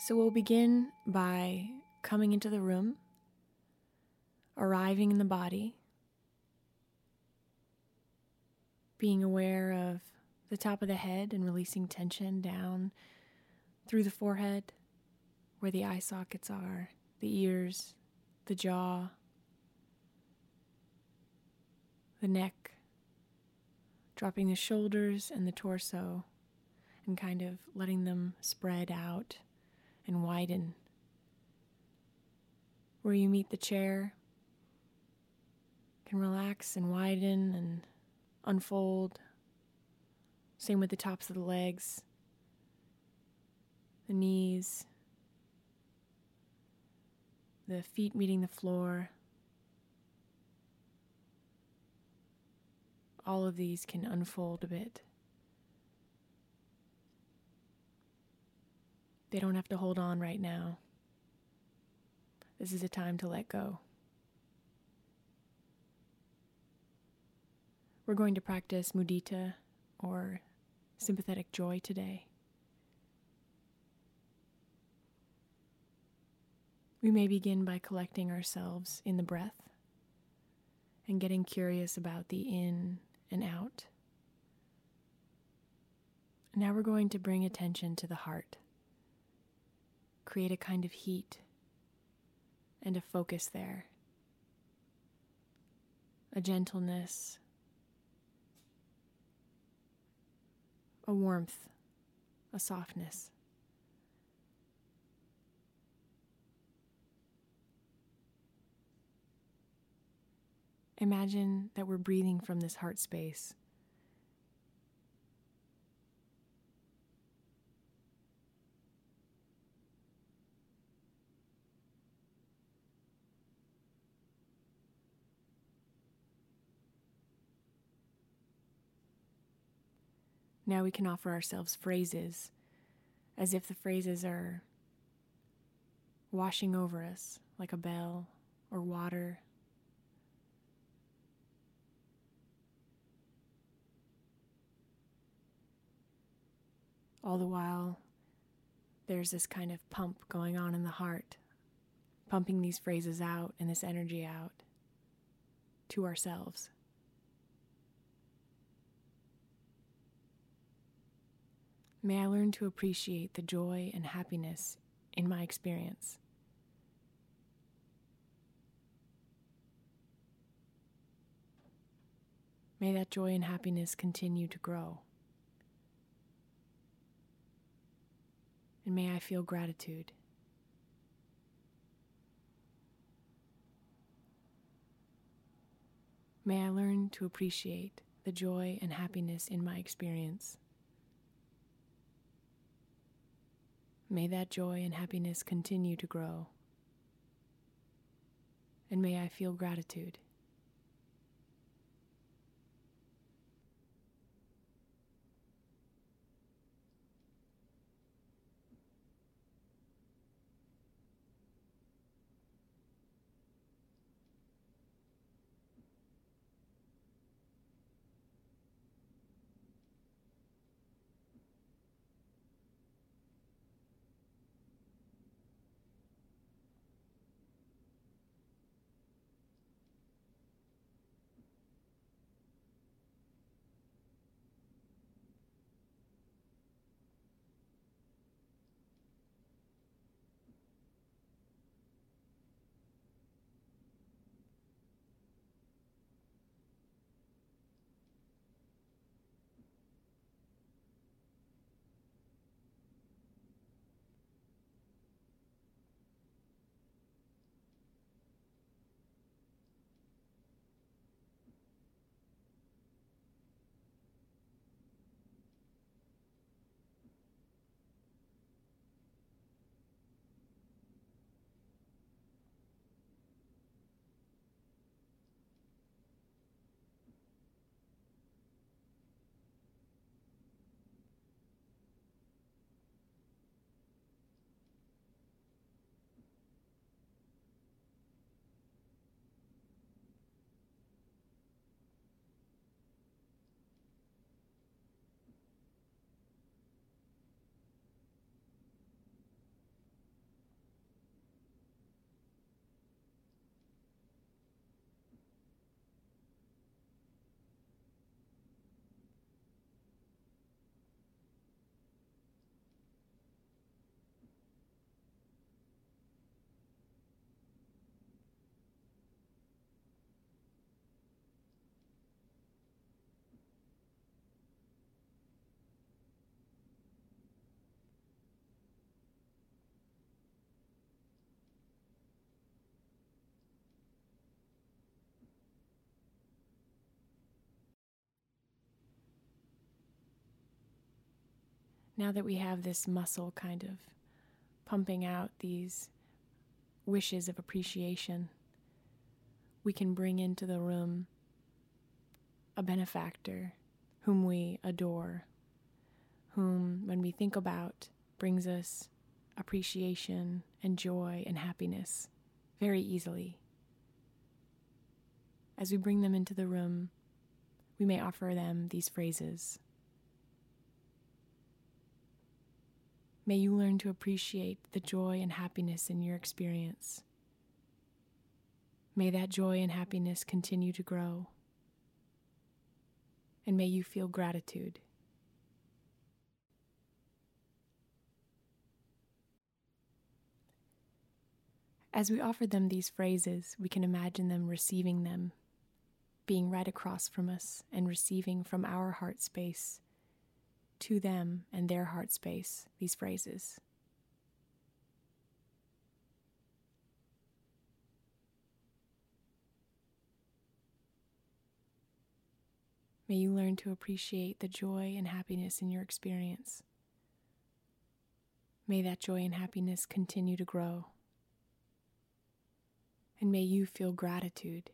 So we'll begin by coming into the room, arriving in the body, being aware of the top of the head and releasing tension down through the forehead, where the eye sockets are, the ears, the jaw, the neck, dropping the shoulders and the torso, and kind of letting them spread out and widen. Where you meet the chair can relax and widen and unfold. Same with the tops of the legs, the knees, the feet meeting the floor. All of these can unfold a bit. They don't have to hold on right now. This is a time to let go. We're going to practice mudita or sympathetic joy today. We may begin by collecting ourselves in the breath and getting curious about the in and out. Now we're going to bring attention to the heart, create a kind of heat and a focus there, a gentleness, a warmth, a softness. Imagine that we're breathing from this heart space. Now we can offer ourselves phrases as if the phrases are washing over us like a bell or water All the while, there's this kind of pump going on in the heart, pumping these phrases out and this energy out to ourselves. May I learn to appreciate the joy and happiness in my experience. May that joy and happiness continue to grow. and may I feel gratitude. May I learn to appreciate the joy and happiness in my experience. May that joy and happiness continue to grow. And may I feel gratitude. Now that we have this muscle kind of pumping out these wishes of appreciation, we can bring into the room a benefactor whom we adore, whom, when we think about, brings us appreciation and joy and happiness very easily. As we bring them into the room, we may offer them these phrases. May you learn to appreciate the joy and happiness in your experience. May that joy and happiness continue to grow. And may you feel gratitude. As we offer them these phrases, we can imagine them receiving them, being right across from us and receiving from our heart space to them and their heart space these phrases. May you learn to appreciate the joy and happiness in your experience. May that joy and happiness continue to grow. And may you feel gratitude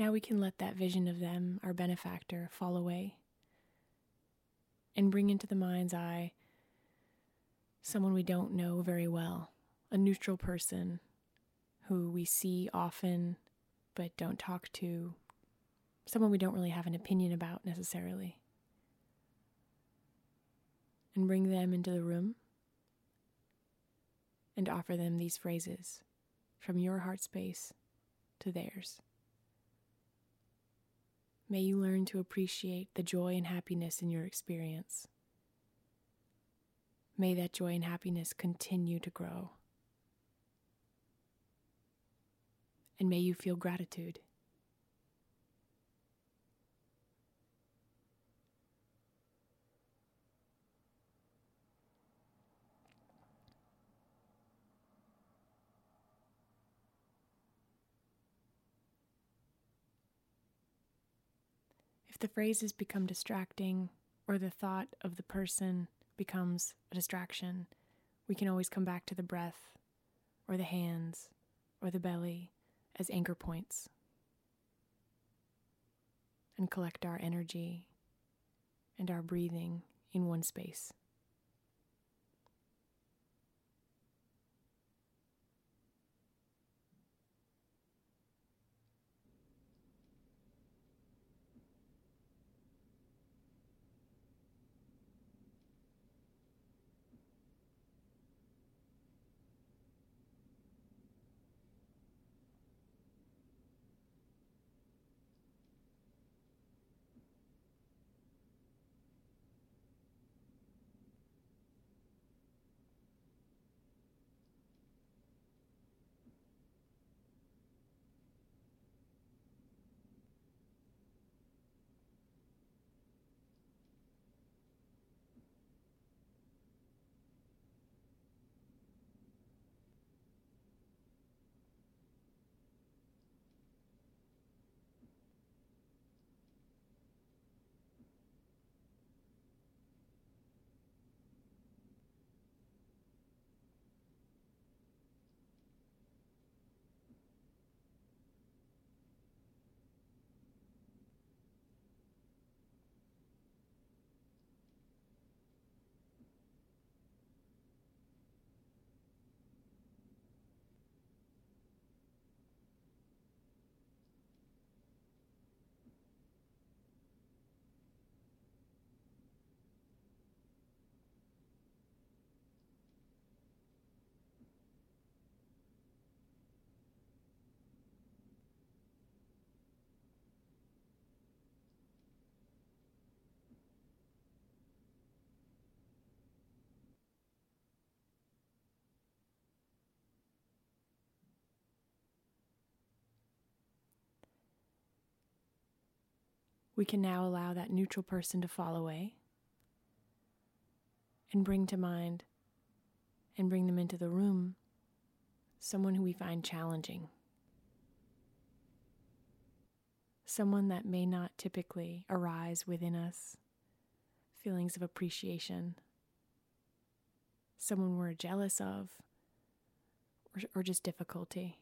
Now we can let that vision of them, our benefactor, fall away and bring into the mind's eye someone we don't know very well, a neutral person who we see often but don't talk to, someone we don't really have an opinion about necessarily. And bring them into the room and offer them these phrases from your heart space to theirs. May you learn to appreciate the joy and happiness in your experience. May that joy and happiness continue to grow. And may you feel gratitude. The phrases become distracting or the thought of the person becomes a distraction, we can always come back to the breath or the hands or the belly as anchor points and collect our energy and our breathing in one space. We can now allow that neutral person to fall away and bring to mind and bring them into the room someone who we find challenging. Someone that may not typically arise within us feelings of appreciation, someone we're jealous of, or, or just difficulty.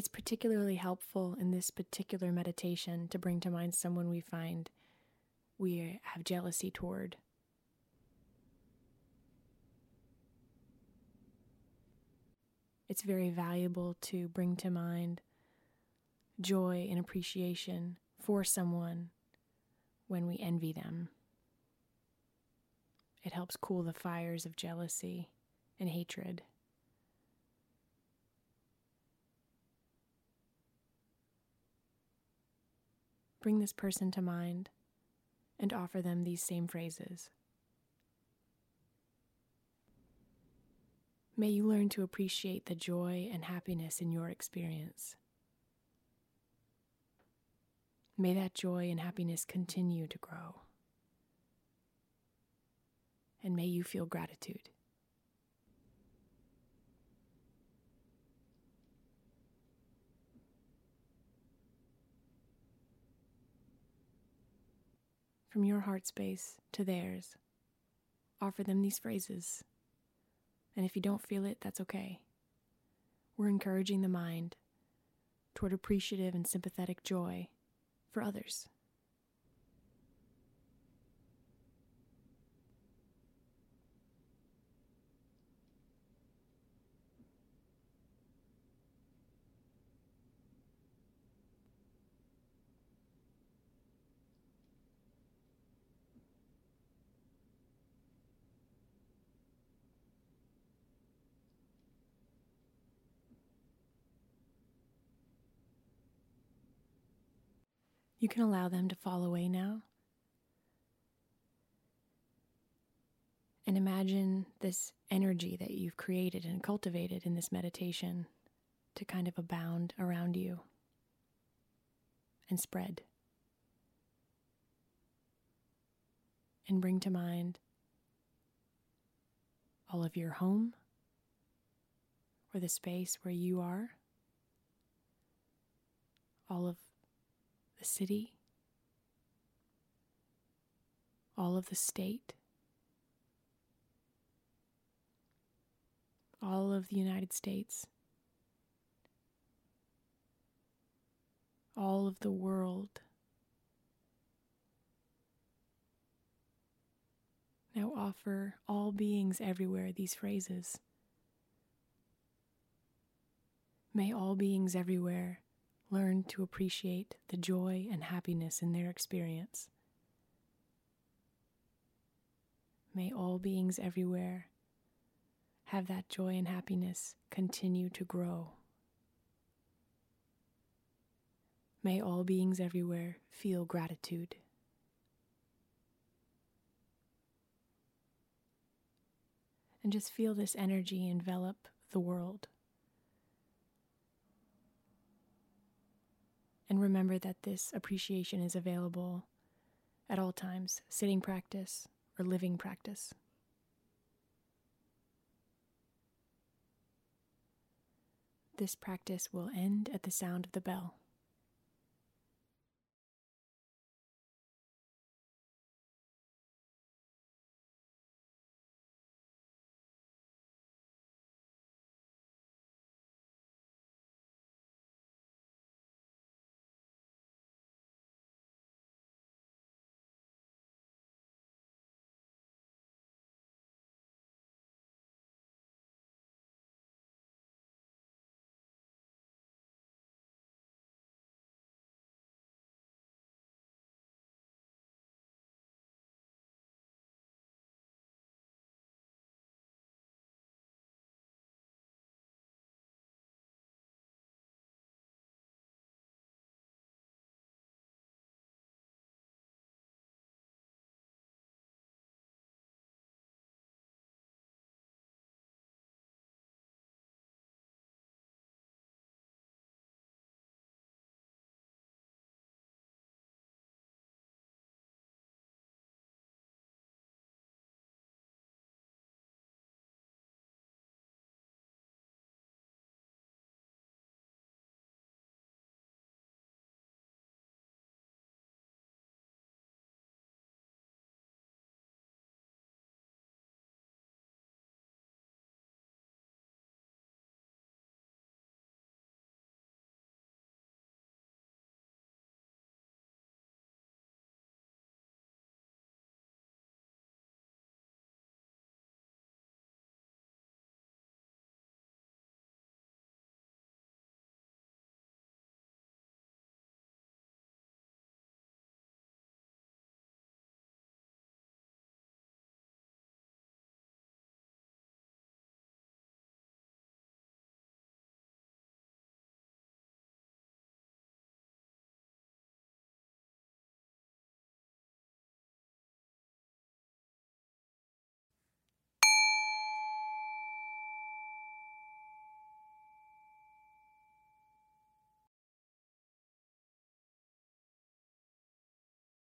It's particularly helpful in this particular meditation to bring to mind someone we find we have jealousy toward. It's very valuable to bring to mind joy and appreciation for someone when we envy them. It helps cool the fires of jealousy and hatred. Bring this person to mind and offer them these same phrases. May you learn to appreciate the joy and happiness in your experience. May that joy and happiness continue to grow. And may you feel gratitude. From your heart space to theirs. Offer them these phrases. And if you don't feel it, that's okay. We're encouraging the mind toward appreciative and sympathetic joy for others. You can allow them to fall away now. And imagine this energy that you've created and cultivated in this meditation to kind of abound around you and spread. And bring to mind all of your home or the space where you are, all of the city, all of the state, all of the United States, all of the world. Now offer all beings everywhere these phrases. May all beings everywhere learn to appreciate the joy and happiness in their experience. May all beings everywhere have that joy and happiness continue to grow. May all beings everywhere feel gratitude. And just feel this energy envelop the world. And remember that this appreciation is available at all times, sitting practice or living practice. This practice will end at the sound of the bell.